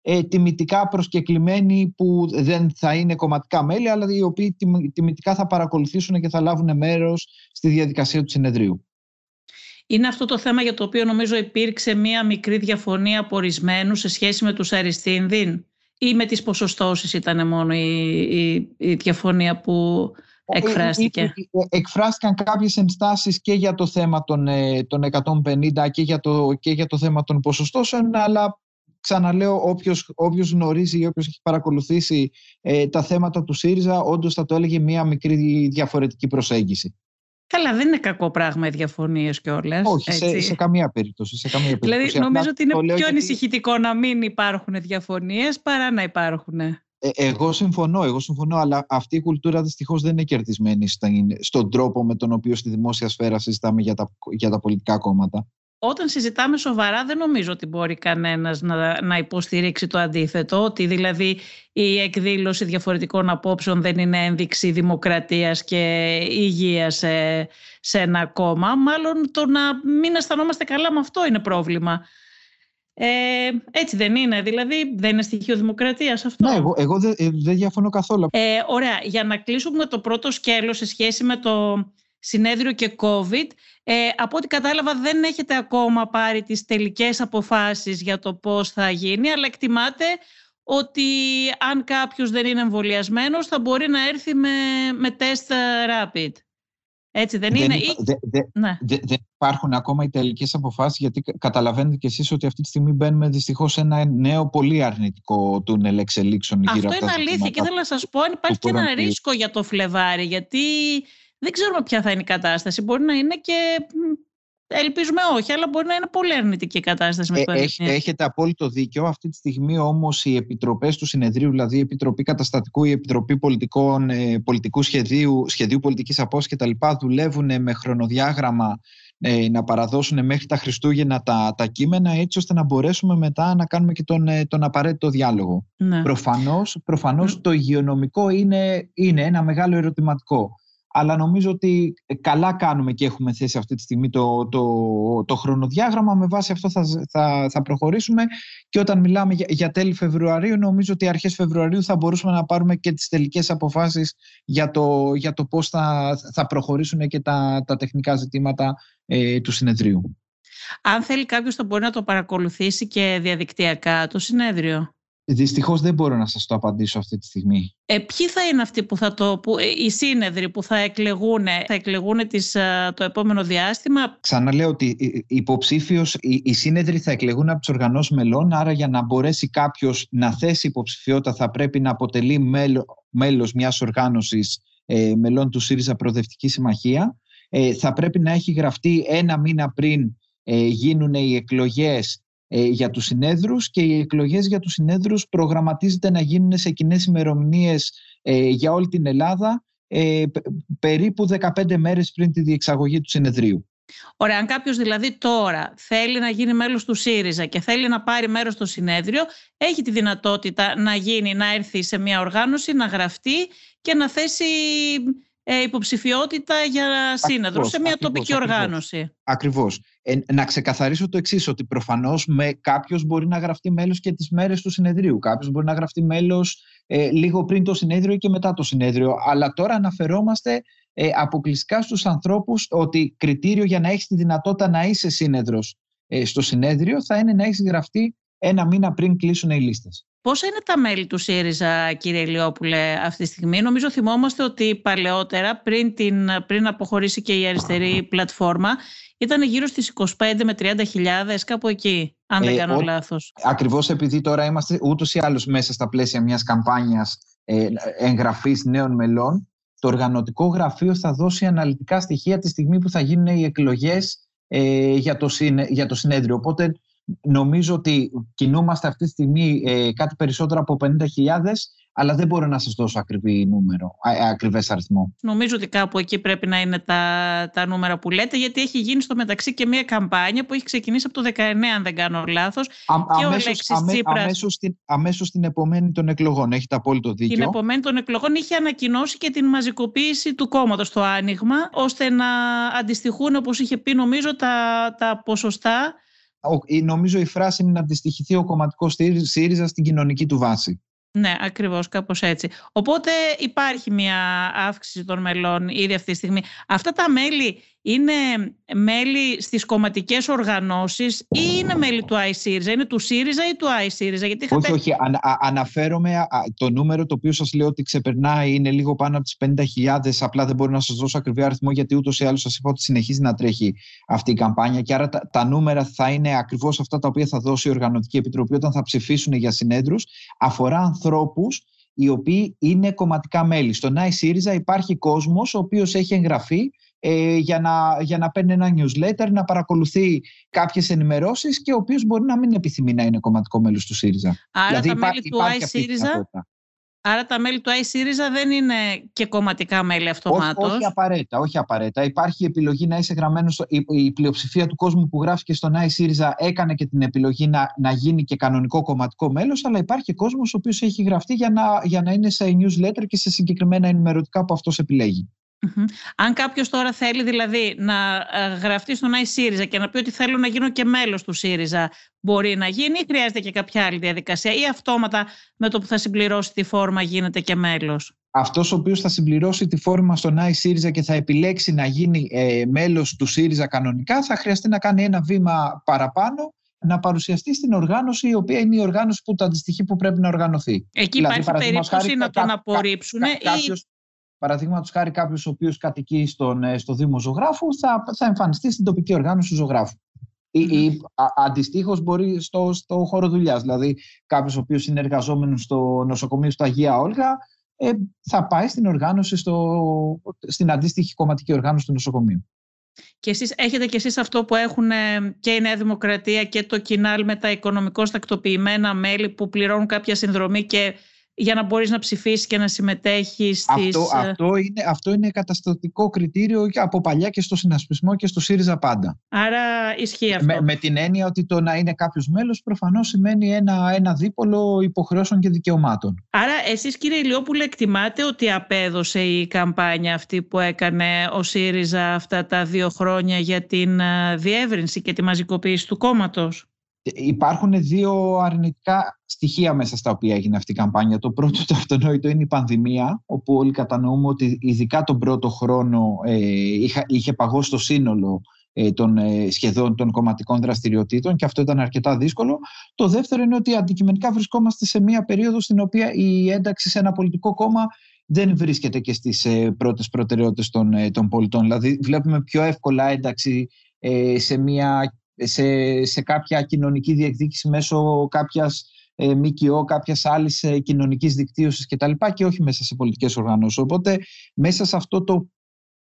F: ε, τιμητικά προσκεκλημένοι που δεν θα είναι κομματικά μέλη αλλά οι οποίοι τιμητικά θα παρακολουθήσουν και θα λάβουν μέρος στη διαδικασία του συνεδρίου.
A: Είναι αυτό το θέμα για το οποίο νομίζω υπήρξε μία μικρή διαφωνία από ορισμένους σε σχέση με τους αριστίνδιν ή με τις ποσοστώσεις ήταν μόνο η, η, η διαφωνία που εκφράστηκε. Ε, ε,
F: ε, εκφράστηκαν κάποιες ενστάσεις και για το θέμα των, των 150 και για, το, και για το θέμα των ποσοστώσεων, αλλά ξαναλέω όποιος, όποιος γνωρίζει ή όποιος έχει παρακολουθήσει τα θέματα του ΣΥΡΙΖΑ όντως θα το έλεγε μια μικρή διαφορετική προσέγγιση.
A: Καλά, δεν είναι κακό πράγμα οι διαφωνίες κιόλας.
F: Όχι, σε, σε, καμία περίπτωση. Σε καμία
A: δηλαδή, περίπτωση. Δηλαδή, νομίζω ότι είναι πιο ανησυχητικό να μην υπάρχουν διαφωνίες παρά να υπάρχουν.
F: Ε, εγώ συμφωνώ, εγώ συμφωνώ, αλλά αυτή η κουλτούρα δυστυχώς δεν είναι κερδισμένη στον τρόπο με τον οποίο στη δημόσια σφαίρα συζητάμε για τα, για τα πολιτικά κόμματα.
A: Όταν συζητάμε σοβαρά δεν νομίζω ότι μπορεί κανένας να, να υποστηρίξει το αντίθετο, ότι δηλαδή η εκδήλωση διαφορετικών απόψεων δεν είναι ένδειξη δημοκρατίας και υγείας σε, σε ένα κόμμα. Μάλλον το να μην αισθανόμαστε καλά με αυτό είναι πρόβλημα. Ε, έτσι δεν είναι, δηλαδή δεν είναι στοιχείο δημοκρατίας αυτό.
F: Ναι, εγώ, εγώ δεν δε διαφωνώ καθόλου.
A: Ε, ωραία, για να κλείσουμε το πρώτο σκέλος σε σχέση με το συνέδριο και COVID, ε, από ό,τι κατάλαβα δεν έχετε ακόμα πάρει τις τελικές αποφάσεις για το πώς θα γίνει, αλλά εκτιμάτε ότι αν κάποιος δεν είναι εμβολιασμένος θα μπορεί να έρθει με, με τεστ rapid. Έτσι δεν, είναι.
F: Δε, δε, ναι. δεν υπάρχουν ακόμα οι τελικές αποφάσεις, γιατί καταλαβαίνετε κι εσείς ότι αυτή τη στιγμή μπαίνουμε δυστυχώς σε ένα νέο πολύ αρνητικό τούνελ εξελίξεων
A: Αυτό είναι αλήθεια. Και θέλω να σας πω αν υπάρχει και ένα ρίσκο για το Φλεβάρι, γιατί δεν ξέρουμε ποια θα είναι η κατάσταση. Μπορεί να είναι και Ελπίζουμε όχι, αλλά μπορεί να είναι πολύ αρνητική η κατάσταση με
F: το ε, Έχετε απόλυτο δίκιο. Αυτή τη στιγμή όμως οι επιτροπές του συνεδρίου, δηλαδή η Επιτροπή Καταστατικού, η Επιτροπή Πολιτικών, ε, Πολιτικού Σχεδίου, Σχεδίου Πολιτικής Απόσκη κτλ., δουλεύουν με χρονοδιάγραμμα ε, να παραδώσουν μέχρι τα Χριστούγεννα τα, τα κείμενα, έτσι ώστε να μπορέσουμε μετά να κάνουμε και τον, ε, τον απαραίτητο διάλογο. Ναι. Προφανώς, προφανώς ναι. το υγειονομικό είναι, είναι ένα μεγάλο ερωτηματικό αλλά νομίζω ότι καλά κάνουμε και έχουμε θέσει αυτή τη στιγμή το, το, το χρονοδιάγραμμα. Με βάση αυτό θα, θα, θα προχωρήσουμε και όταν μιλάμε για, για τέλη Φεβρουαρίου, νομίζω ότι αρχές Φεβρουαρίου θα μπορούσαμε να πάρουμε και τις τελικές αποφάσεις για το, για το πώς θα, θα προχωρήσουν και τα, τα τεχνικά ζητήματα ε, του συνεδρίου.
A: Αν θέλει κάποιος θα μπορεί να το παρακολουθήσει και διαδικτυακά το συνέδριο.
F: Δυστυχώς δεν μπορώ να σας το απαντήσω αυτή τη στιγμή.
A: Ε, ποιοι θα είναι αυτοί που θα το. Που, ε, οι σύνεδροι που θα εκλεγούν, θα εκλεγούν τις, ε, το επόμενο διάστημα;
F: Ξαναλέω ότι υποψήφιος, οι, οι σύνεδροι θα εκλεγούν από τους οργανώσεις μελών. Άρα, για να μπορέσει κάποιος να θέσει υποψηφιότητα, θα πρέπει να αποτελεί μέλος μιας οργάνωσης ε, μελών του ΣΥΡΙΖΑ Προοδευτικής Συμμαχία. Ε, θα πρέπει να έχει γραφτεί ένα μήνα πριν ε, γίνουν οι εκλογές ε, για τους συνέδρους και οι εκλογές για τους συνέδρους προγραμματίζεται να γίνουν σε κοινές ημερομηνίες ε, για όλη την Ελλάδα ε, περίπου 15 μέρες πριν τη διεξαγωγή του συνεδρίου.
A: Ωραία, αν κάποιος δηλαδή τώρα θέλει να γίνει μέλος του ΣΥΡΙΖΑ και θέλει να πάρει μέρος στο συνέδριο, έχει τη δυνατότητα να γίνει, να έρθει σε μια οργάνωση, να γραφτεί και να θέσει ε, υποψηφιότητα για σύνεδρο σε μια τοπική οργάνωση.
F: Ακριβώς. Ε, να ξεκαθαρίσω το εξής, ότι προφανώς κάποιος μπορεί να γραφτεί μέλος και τις μέρες του συνεδρίου. Κάποιος μπορεί να γραφτεί μέλος ε, λίγο πριν το συνέδριο και μετά το συνέδριο. Αλλά τώρα αναφερόμαστε ε, αποκλειστικά στους ανθρώπους ότι κριτήριο για να έχεις τη δυνατότητα να είσαι σύνεδρος ε, στο συνέδριο θα είναι να έχεις γραφτεί ένα μήνα πριν κλείσουν οι λίστες.
A: Πόσα είναι τα μέλη του ΣΥΡΙΖΑ, κύριε Ηλιόπουλε, αυτή τη στιγμή; Νομίζω θυμόμαστε ότι παλαιότερα, πριν, την, πριν αποχωρήσει και η αριστερή πλατφόρμα, ήταν γύρω στις 25 με 30 χιλιάδες, κάπου εκεί, αν δεν ε, κάνω ο, λάθος.
F: Ακριβώς επειδή τώρα είμαστε ούτως ή άλλως μέσα στα πλαίσια μιας καμπάνιας ε, εγγραφής νέων μελών, το οργανωτικό γραφείο θα δώσει αναλυτικά στοιχεία τη στιγμή που θα γίνουν οι εκλογές ε, για, το, για το συνέδριο. Οπότε Νομίζω ότι κινούμαστε αυτή τη στιγμή ε, κάτι περισσότερο από 50.000, αλλά δεν μπορώ να σας δώσω ακριβή νούμερο, ε, ακριβές αριθμό.
A: Νομίζω ότι κάπου εκεί πρέπει να είναι τα, τα νούμερα που λέτε, γιατί έχει γίνει στο μεταξύ και μια καμπάνια που έχει ξεκινήσει από το 19, αν δεν κάνω λάθος.
F: Α, και αμέσως, ο αμέ, Τσίπρας... αμέσως, την, αμέσως την επομένη των εκλογών, έχετε απόλυτο δίκιο.
A: Την επομένη των εκλογών είχε ανακοινώσει και την μαζικοποίηση του κόμματος στο άνοιγμα, ώστε να αντιστοιχούν, όπως είχε πει νομίζω, τα, τα ποσοστά
F: νομίζω η φράση είναι να αντιστοιχηθεί ο κομματικός ΣΥΡΙΖΑ στην κοινωνική του βάση.
A: Ναι, ακριβώς, κάπως έτσι. Οπότε υπάρχει μια αύξηση των μελών ήδη αυτή τη στιγμή. Αυτά τα μέλη είναι μέλη στις κομματικές οργανώσεις ή είναι μέλη του iSyriza, είναι του ΣΥΡΙΖΑ ή του iSyriza;
F: Γιατί είχατε... Όχι, όχι. αναφέρομαι το νούμερο το οποίο σας λέω ότι ξεπερνάει είναι λίγο πάνω από τις 50.000. Απλά δεν μπορώ να σας δώσω ακριβή αριθμό γιατί ούτως ή άλλως σας είπα ότι συνεχίζει να τρέχει αυτή η καμπάνια και άρα τα, τα νούμερα θα είναι ακριβώς αυτά τα οποία θα δώσει η Οργανωτική Επιτροπή όταν θα ψηφίσουν για συνέδρους. Αφορά ανθρώπους οι οποίοι είναι κομματικά μέλη. Στον iSyriza υπάρχει κόσμος ο οποίος έχει εγγραφεί ε, για, να, για να παίρνει ένα newsletter, να παρακολουθεί κάποιες ενημερώσεις και ο οποίος μπορεί να μην επιθυμεί να είναι κομματικό μέλος του ΣΥΡΙΖΑ.
A: Άρα δηλαδή, τα μέλη του iSyriza Άρα τα μέλη του iSyriza δεν είναι και κομματικά μέλη αυτομάτως.
F: Όχι, όχι απαραίτητα, όχι απαραίτητα. Υπάρχει επιλογή να είσαι γραμμένος. η, η πλειοψηφία του κόσμου που γράφει και στον iSyriza έκανε και την επιλογή να, να γίνει και κανονικό κομματικό μέλος, αλλά υπάρχει και κόσμος ο οποίος έχει γραφτεί για να, για να είναι σε newsletter και σε συγκεκριμένα ενημερωτικά που αυτός επιλέγει.
A: Αν κάποιος τώρα θέλει δηλαδή να ε, γραφτεί στον iSyriza και να πει ότι θέλω να γίνω και μέλος του ΣΥΡΙΖΑ, μπορεί να γίνει ή χρειάζεται και κάποια άλλη διαδικασία ή αυτόματα με το που θα συμπληρώσει τη φόρμα γίνεται και μέλος;
F: Αυτός ο οποίος θα συμπληρώσει τη φόρμα στον iSyriza και θα επιλέξει να γίνει ε, μέλος του ΣΥΡΙΖΑ κανονικά θα χρειαστεί να κάνει ένα βήμα παραπάνω να παρουσιαστεί στην οργάνωση η οποία είναι η οργάνωση που το αντιστοιχεί που πρέπει να οργανωθεί.
A: Εκεί δηλαδή, υπάρχει περίπτωση να τον απορρίψουν ή
F: παραδείγματος χάρη κάποιος ο οποίος κατοικεί στον, ε, στο Δήμο Ζωγράφου, θα, θα εμφανιστεί στην τοπική οργάνωση του Ζωγράφου. Ή, ή αντιστοίχως μπορεί στο, στο χώρο δουλειάς. Δηλαδή, κάποιος ο οποίος είναι εργαζόμενος στο νοσοκομείο στο Αγία Όλγα, ε, θα πάει στην οργάνωση, στο, στην αντίστοιχη κομματική οργάνωση του νοσοκομείου.
A: Και εσείς έχετε και εσείς αυτό που έχουν και η Νέα Δημοκρατία και το κοινάλ με τα οικονομικώς τακτοποιημένα μέλη που πληρώνουν κάποια συνδρομή και για να μπορείς να ψηφίσεις και να συμμετέχεις στις...
F: Αυτό, αυτό, είναι, αυτό είναι καταστατικό κριτήριο από παλιά και στο συνασπισμό και στο ΣΥΡΙΖΑ πάντα.
A: Άρα ισχύει αυτό.
F: Με, με την έννοια ότι το να είναι κάποιος μέλος προφανώς σημαίνει ένα, ένα δίπολο υποχρεώσεων και δικαιωμάτων.
A: Άρα εσείς κύριε Ηλιόπουλε εκτιμάτε ότι απέδωσε η καμπάνια αυτή που έκανε ο ΣΥΡΙΖΑ αυτά τα δύο χρόνια για την ε, διεύρυνση και τη μαζικοποίηση του κόμματος;
F: Υπάρχουν δύο αρνητικά στοιχεία μέσα στα οποία έγινε αυτή η καμπάνια. Το πρώτο το αυτονόητο είναι η πανδημία, όπου όλοι κατανοούμε ότι ειδικά τον πρώτο χρόνο ε, είχε, είχε παγώσει το σύνολο ε, των ε, σχεδόν των κομματικών δραστηριοτήτων και αυτό ήταν αρκετά δύσκολο. Το δεύτερο είναι ότι αντικειμενικά βρισκόμαστε σε μια περίοδο στην οποία η ένταξη σε ένα πολιτικό κόμμα δεν βρίσκεται και στις ε, πρώτες προτεραιότητες των, ε, των πολιτών. Δηλαδή βλέπουμε πιο εύκολα ένταξη ε, σε μια σε, σε κάποια κοινωνική διεκδίκηση μέσω κάποιας ε, ΜΚΟ, κάποιας άλλης ε, κοινωνικής δικτύωσης κτλ. και όχι μέσα σε πολιτικές οργανώσεις. Οπότε μέσα σε αυτό το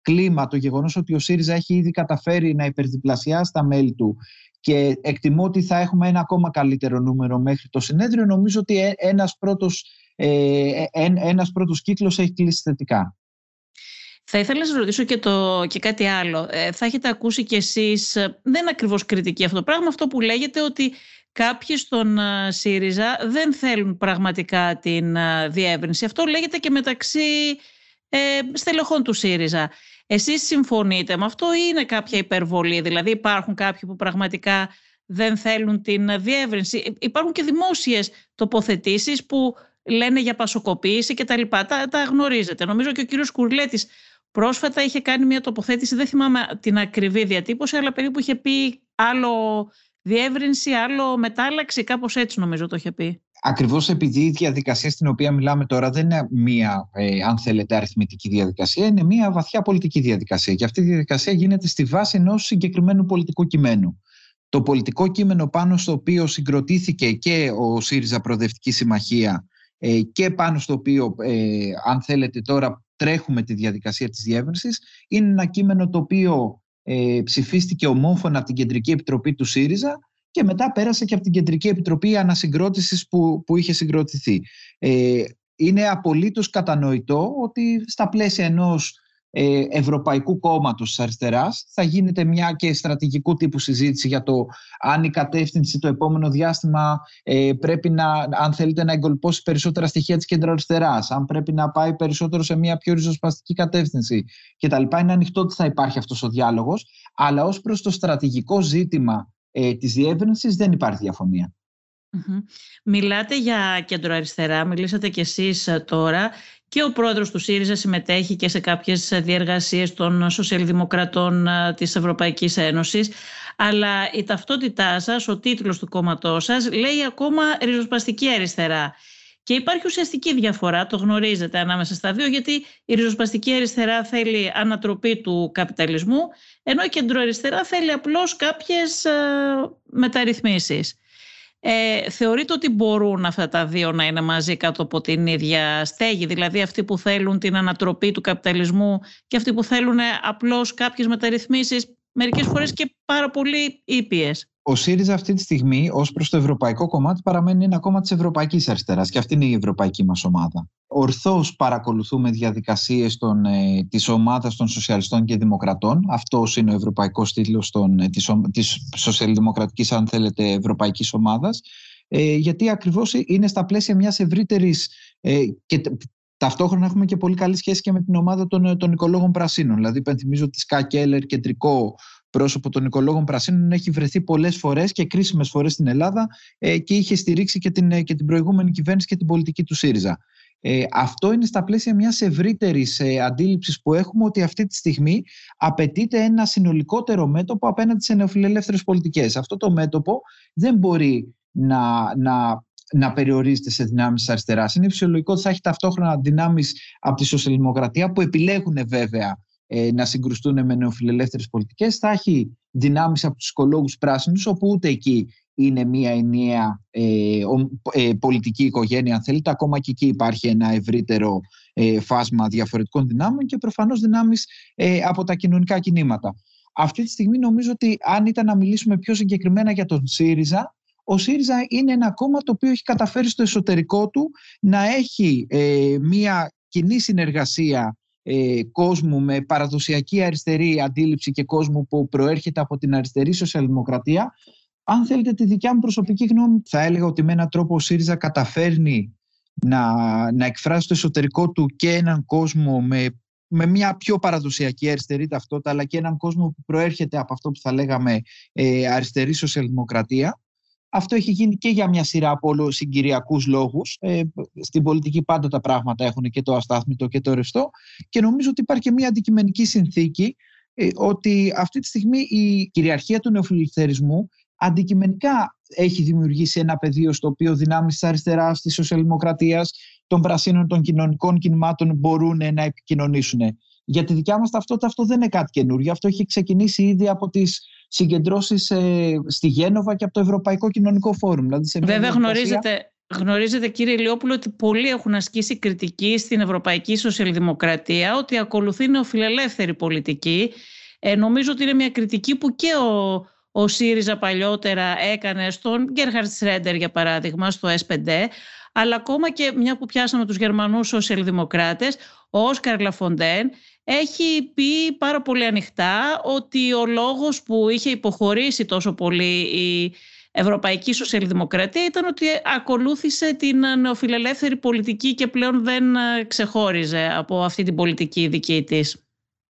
F: κλίμα, το γεγονός ότι ο ΣΥΡΙΖΑ έχει ήδη καταφέρει να υπερδιπλασιάσει τα μέλη του και εκτιμώ ότι θα έχουμε ένα ακόμα καλύτερο νούμερο μέχρι το συνέδριο, νομίζω ότι ε, ένας πρώτος, ε, ένας πρώτος κύκλος έχει κλείσει θετικά.
A: Θα ήθελα να σας ρωτήσω και, το, και κάτι άλλο. Ε, θα έχετε ακούσει κι εσείς, ε, δεν είναι ακριβώς κριτική αυτό το πράγμα, αυτό που λέγεται ότι κάποιοι στον ε, ΣΥΡΙΖΑ δεν θέλουν πραγματικά την διεύρυνση. Αυτό λέγεται και μεταξύ ε, στελεχών του ΣΥΡΙΖΑ. Εσείς συμφωνείτε με αυτό ή είναι κάποια υπερβολή, δηλαδή υπάρχουν κάποιοι που πραγματικά δεν θέλουν την διεύρυνση; Υπάρχουν και δημόσιες τοποθετήσεις που λένε για πασοκοποίηση και τα λοιπά. Τα, τα γνωρίζετε. Νομίζω και ο κύριος Κουρλέτης Πρόσφατα είχε κάνει μια τοποθέτηση, δεν θυμάμαι την ακριβή διατύπωση, αλλά περίπου είχε πει άλλο διεύρυνση, άλλο μετάλλαξη, κάπως έτσι νομίζω το είχε πει.
F: Ακριβώς επειδή η διαδικασία στην οποία μιλάμε τώρα δεν είναι μία, ε, αν θέλετε, αριθμητική διαδικασία, είναι μία βαθιά πολιτική διαδικασία. Και αυτή η διαδικασία γίνεται στη βάση ενός συγκεκριμένου πολιτικού κειμένου. Το πολιτικό κείμενο πάνω στο οποίο συγκροτήθηκε και ο ΣΥΡΙΖΑ Προοδευτική Συμμαχία ε, και πάνω στο οποίο, ε, αν θέλετε τώρα, τρέχουμε τη διαδικασία της διεύρυνσης. Είναι ένα κείμενο το οποίο ε, ψηφίστηκε ομόφωνα από την Κεντρική Επιτροπή του ΣΥΡΙΖΑ και μετά πέρασε και από την Κεντρική Επιτροπή Ανασυγκρότησης που, που είχε συγκροτηθεί. Ε, είναι απολύτως κατανοητό ότι στα πλαίσια ενός ε, Ευρωπαϊκού Κόμματος της Αριστεράς. Θα γίνεται μια και στρατηγικού τύπου συζήτηση για το αν η κατεύθυνση το επόμενο διάστημα ε, πρέπει να, αν θέλετε, να εγκολπώσει περισσότερα στοιχεία της κεντροαριστεράς, αν πρέπει να πάει περισσότερο σε μια πιο ριζοσπαστική κατεύθυνση κτλ. Είναι ανοιχτό ότι θα υπάρχει αυτός ο διάλογος, αλλά ως προς το στρατηγικό ζήτημα ε, της διεύρυνσης δεν υπάρχει διαφωνία.
A: Μιλάτε για κεντροαριστερά, μιλήσατε κι εσείς ε, τώρα και ο πρόεδρος του ΣΥΡΙΖΑ συμμετέχει και σε κάποιες διεργασίες των σοσιαλδημοκρατών ε, της Ευρωπαϊκής Ένωσης αλλά η ταυτότητά σας, ο τίτλος του κόμματός σας λέει ακόμα ριζοσπαστική αριστερά. Και υπάρχει ουσιαστική διαφορά, το γνωρίζετε ανάμεσα στα δύο, γιατί η ριζοσπαστική αριστερά θέλει ανατροπή του καπιταλισμού, ενώ η κεντροαριστερά θέλει απλώς κάποιες ε, μεταρρυθμίσεις. Ε, θεωρείτε ότι μπορούν αυτά τα δύο να είναι μαζί κάτω από την ίδια στέγη, δηλαδή αυτοί που θέλουν την ανατροπή του καπιταλισμού και αυτοί που θέλουν απλώς κάποιες μεταρρυθμίσεις, μερικές φορές και πάρα πολύ ήπιες;
F: Ο ΣΥΡΙΖΑ αυτή τη στιγμή ως προς το ευρωπαϊκό κομμάτι παραμένει ένα κόμμα της Ευρωπαϊκής Αριστεράς και αυτή είναι η ευρωπαϊκή μας ομάδα. Ορθώς παρακολουθούμε διαδικασίες ε, της ομάδας των Σοσιαλιστών και Δημοκρατών. Αυτός είναι ο ευρωπαϊκός τίτλος ε, της Σοσιαλδημοκρατικής, αν θέλετε, Ευρωπαϊκής Ομάδας. Ε, γιατί ακριβώς είναι στα πλαίσια μιας ευρύτερης. Ε, και Ταυτόχρονα έχουμε και πολύ καλή σχέση και με την ομάδα των, των οικολόγων πρασίνων. Δηλαδή, υπενθυμίζω ότι Σκά Κέλλερ, κεντρικό πρόσωπο των οικολόγων πρασίνων έχει βρεθεί πολλές φορές και κρίσιμες φορές στην Ελλάδα ε, και είχε στηρίξει και την, και την προηγούμενη κυβέρνηση και την πολιτική του ΣΥΡΙΖΑ. Ε, αυτό είναι στα πλαίσια μιας ευρύτερης ε, αντίληψης που έχουμε ότι αυτή τη στιγμή απαιτείται ένα συνολικότερο μέτωπο απέναντι σε νεοφιλελεύθερες πολιτικές. Αυτό το μέτωπο δεν μπορεί να, να να περιορίζεται σε δυνάμεις αριστεράς. Είναι φυσιολογικό ότι θα έχει ταυτόχρονα δυνάμεις από τη σοσιαλδημοκρατία που επιλέγουν βέβαια ε, να συγκρουστούν με νεοφιλελεύθερες πολιτικές. Θα έχει δυνάμεις από τους οικολόγους πράσινους, όπου ούτε εκεί είναι μια ενιαία ε, ε, πολιτική οικογένεια, αν θέλετε. Ακόμα και εκεί υπάρχει ένα ευρύτερο ε, φάσμα διαφορετικών δυνάμεων και προφανώς δυνάμεις ε, από τα κοινωνικά κινήματα. Αυτή τη στιγμή νομίζω ότι αν ήταν να μιλήσουμε πιο συγκεκριμένα για τον ΣΥΡΙΖΑ, ο ΣΥΡΙΖΑ είναι ένα κόμμα το οποίο έχει καταφέρει στο εσωτερικό του να έχει ε, μια κοινή συνεργασία ε, κόσμου με παραδοσιακή αριστερή αντίληψη και κόσμου που προέρχεται από την αριστερή σοσιαλδημοκρατία. Αν θέλετε τη δικιά μου προσωπική γνώμη, θα έλεγα ότι με έναν τρόπο ο ΣΥΡΙΖΑ καταφέρνει να, να εκφράσει το εσωτερικό του και έναν κόσμο με, με μια πιο παραδοσιακή αριστερή ταυτότητα, αλλά και έναν κόσμο που προέρχεται από αυτό που θα λέγαμε ε, αριστερή σοσιαλδημοκρατία. Αυτό έχει γίνει και για μια σειρά από όλο συγκυριακούς λόγους. Ε, στην πολιτική πάντα τα πράγματα έχουν και το αστάθμητο και το ρευστό και νομίζω ότι υπάρχει και μια αντικειμενική συνθήκη ε, ότι αυτή τη στιγμή η κυριαρχία του νεοφιλελευθερισμού αντικειμενικά έχει δημιουργήσει ένα πεδίο στο οποίο δυνάμεις της αριστεράς, της σοσιαλδημοκρατίας, των πρασίνων, των κοινωνικών κινημάτων μπορούν να επικοινωνήσουν. Για τη δικιά μας ταυτότητα αυτό δεν είναι κάτι καινούργιο. Αυτό έχει ξεκινήσει ήδη από τις συγκεντρώσεις ε, στη Γένοβα και από το Ευρωπαϊκό Κοινωνικό Φόρουμ.
A: Δηλαδή Βέβαια, γνωρίζετε, γνωρίζετε κύριε Λιόπουλο ότι πολλοί έχουν ασκήσει κριτική στην Ευρωπαϊκή Σοσιαλδημοκρατία ότι ακολουθεί νεοφιλελεύθερη πολιτική. Ε, νομίζω ότι είναι μια κριτική που και ο ο ΣΥΡΙΖΑ παλιότερα έκανε στον Γκέρχαρτ Σρέντερ για παράδειγμα στο S5 αλλά ακόμα και μια που πιάσαμε τους Γερμανούς σοσιαλδημοκράτες ο Όσκαρ Λαφοντέν έχει πει πάρα πολύ ανοιχτά ότι ο λόγος που είχε υποχωρήσει τόσο πολύ η Ευρωπαϊκή Σοσιαλδημοκρατία ήταν ότι ακολούθησε την νεοφιλελεύθερη πολιτική και πλέον δεν ξεχώριζε από αυτή την πολιτική δική της.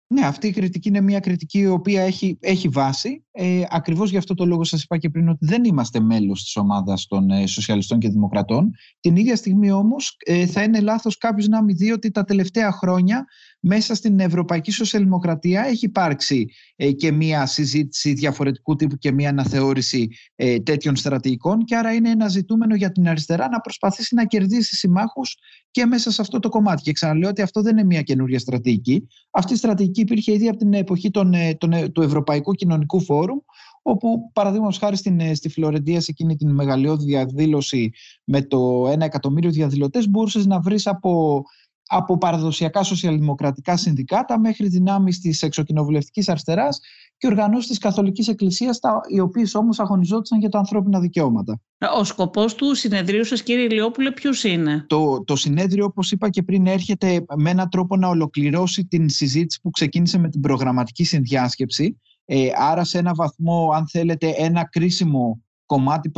F: Ναι, αυτή η κριτική είναι μια κριτική η οποία έχει, έχει βάση. Ε, ακριβώς γι' αυτό το λόγο σας είπα και πριν ότι δεν είμαστε μέλος της ομάδας των ε, σοσιαλιστών και δημοκρατών. Την ίδια στιγμή όμως ε, θα είναι λάθος κάποιος να μην δει ότι τα τελευταία χρόνια μέσα στην Ευρωπαϊκή Σοσιαλδημοκρατία έχει υπάρξει ε, και μια συζήτηση διαφορετικού τύπου και μια αναθεώρηση ε, τέτοιων στρατηγικών και άρα είναι ένα ζητούμενο για την αριστερά να προσπαθήσει να κερδίσει συμμάχους και μέσα σε αυτό το κομμάτι. Και ξαναλέω ότι αυτό δεν είναι μια καινούργια στρατηγική. Αυτή η στρατηγική υπήρχε ήδη από την εποχή των, ε, των, του Ευρωπαϊκού Κοινωνικού Φόρουμ όπου παραδείγματος χάρη στην, στη Φλωρεντία σε εκείνη την μεγαλειώδη διαδήλωση με το ένα εκατομμύριο διαδηλωτές μπορούσες να βρεις από από παραδοσιακά σοσιαλδημοκρατικά συνδικάτα μέχρι δυνάμεις της εξοκοινοβουλευτικής αριστεράς και οργανώσεις της Καθολικής Εκκλησίας, οι οποίες όμως αγωνιζόντουσαν για τα ανθρώπινα δικαιώματα.
A: Ο σκοπός του συνεδρίου σας κύριε Λιόπουλε ποιος είναι;
F: Το, το συνέδριο όπως είπα και πριν έρχεται με έναν τρόπο να ολοκληρώσει την συζήτηση που ξεκίνησε με την προγραμματική συνδιάσκεψη. Ε, άρα σε ένα βαθμό αν θέλετε ένα κρίσιμο κομμάτι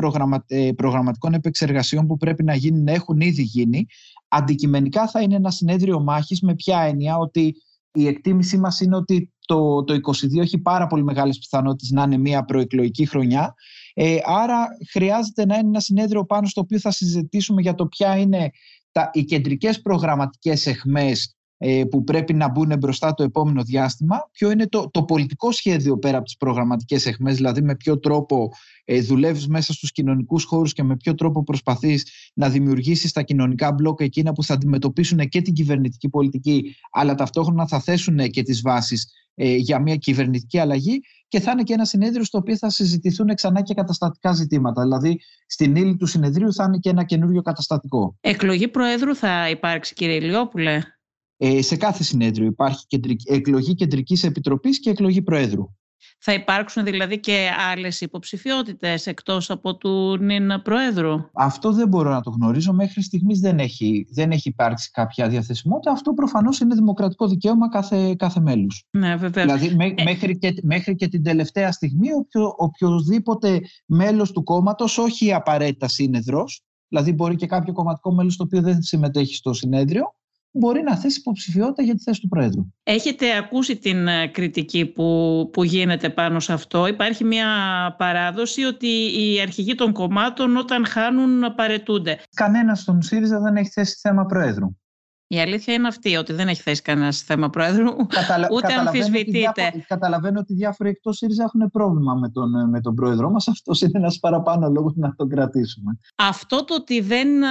F: ε, προγραμματικών επεξεργασιών που πρέπει να γίνουν έχουν ήδη γίνει Αντικειμενικά θα είναι ένα συνέδριο μάχης με ποια έννοια ότι η εκτίμησή μας είναι ότι το, το 22 έχει πάρα πολύ μεγάλες πιθανότητες να είναι μια προεκλογική χρονιά. Ε, άρα χρειάζεται να είναι ένα συνέδριο πάνω στο οποίο θα συζητήσουμε για το ποια είναι τα, οι κεντρικές προγραμματικές εχμές ε, που πρέπει να μπουν μπροστά το επόμενο διάστημα, ποιο είναι το, το πολιτικό σχέδιο πέρα από τις προγραμματικές εχμές, δηλαδή με ποιο τρόπο ε, δουλεύεις μέσα στους κοινωνικούς χώρους και με ποιο τρόπο προσπαθείς να δημιουργήσεις τα κοινωνικά μπλόκα εκείνα που θα αντιμετωπίσουν και την κυβερνητική πολιτική, αλλά ταυτόχρονα θα θέσουν και τις βάσεις ε, για μια κυβερνητική αλλαγή και θα είναι και ένα συνέδριο στο οποίο θα συζητηθούν ξανά και καταστατικά ζητήματα. Δηλαδή, στην ύλη του συνεδρίου θα είναι και ένα καινούριο καταστατικό.
A: Εκλογή Προέδρου θα υπάρξει, κύριε Ηλιόπουλε;
F: Ε, σε κάθε συνέδριο υπάρχει κεντρική, εκλογή κεντρικής επιτροπής και εκλογή προέδρου.
A: Θα υπάρξουν δηλαδή και άλλες υποψηφιότητες εκτός από του νυν Προέδρου;
F: Αυτό δεν μπορώ να το γνωρίζω. Μέχρι στιγμής δεν έχει, δεν έχει υπάρξει κάποια διαθεσιμότητα. Αυτό προφανώς είναι δημοκρατικό δικαίωμα κάθε, κάθε μέλους.
A: Ναι, βέβαια.
F: Δηλαδή ε... μέχρι, και, μέχρι και την τελευταία στιγμή οποιο, οποιοδήποτε μέλος του κόμματος, όχι απαραίτητα σύνεδρος, δηλαδή μπορεί και κάποιο κομματικό μέλος το οποίο δεν συμμετέχει στο συνέδριο, μπορεί να θέσει υποψηφιότητα για τη θέση του Πρόεδρου.
A: Έχετε ακούσει την ε, κριτική που, που γίνεται πάνω σε αυτό; Υπάρχει μια παράδοση ότι οι αρχηγοί των κομμάτων όταν χάνουν παρετούνται.
F: Κανένας στον ΣΥΡΙΖΑ δεν έχει θέσει θέμα Προέδρου.
C: Η αλήθεια είναι αυτή, ότι δεν έχει θέσει κανένας θέμα πρόεδρου, Καταλα... ούτε αμφισβητείται.
F: Καταλαβαίνω ότι διάφοροι εκτός ΣΥΡΙΖΑ έχουν πρόβλημα με τον, με τον πρόεδρό μας. Αυτός είναι ένας παραπάνω λόγος να τον κρατήσουμε.
C: Αυτό το ότι δεν,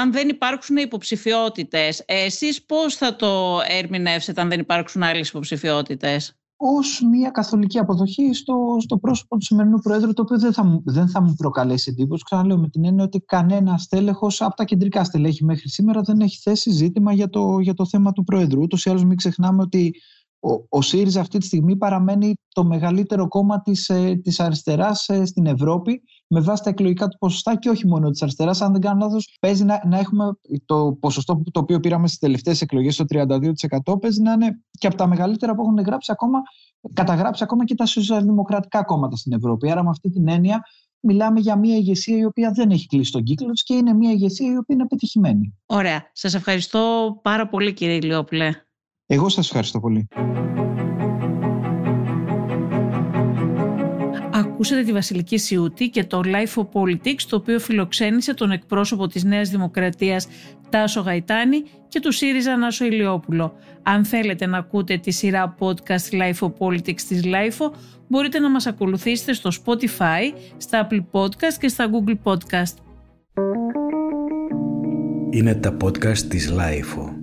C: αν δεν υπάρξουν υποψηφιότητες, εσείς πώς θα το ερμηνεύσετε αν δεν υπάρξουν άλλες υποψηφιότητες;
F: Ως μια καθολική αποδοχή στο, στο πρόσωπο του σημερινού Προέδρου, το οποίο δεν θα, δεν θα μου προκαλέσει εντύπωση. Ξαναλέω με την έννοια ότι κανένα στέλεχος από τα κεντρικά στελέχη μέχρι σήμερα δεν έχει θέσει ζήτημα για το, για το θέμα του Προέδρου. Ούτως ή άλλως μην ξεχνάμε ότι ο, ο ΣΥΡΙΖΑ αυτή τη στιγμή παραμένει το μεγαλύτερο κόμμα της, ε, της αριστεράς ε, στην Ευρώπη με βάση τα εκλογικά του ποσοστά και όχι μόνο της αριστεράς. Αν δεν κάνω λάθος, παίζει να, να έχουμε το ποσοστό το οποίο πήραμε στις τελευταίες εκλογές, το 32% παίζει να είναι και από τα μεγαλύτερα που έχουν γράψει ακόμα, καταγράψει ακόμα και τα σοσιαλδημοκρατικά κόμματα στην Ευρώπη. Άρα με αυτή την έννοια μιλάμε για μια ηγεσία η οποία δεν έχει κλείσει τον κύκλο της και είναι μια ηγεσία η οποία είναι πετυχημένη.
C: Ωραία. Σας ευχαριστώ πάρα πολύ κύριε Ηλιόπουλε.
F: Εγώ σας ευχαριστώ πολύ.
A: Ακούσατε τη Βασιλική Σιούτη και το Life of Politics, το οποίο φιλοξένησε τον εκπρόσωπο της Νέας Δημοκρατίας Τάσο Γαϊτάνη και του ΣΥΡΙΖΑ Νάσο Ηλιόπουλο. Αν θέλετε να ακούτε τη σειρά podcast Life of Politics της Life, μπορείτε να μας ακολουθήσετε στο Spotify, στα Apple Podcast και στα Google Podcast.
B: Είναι τα podcast της Life.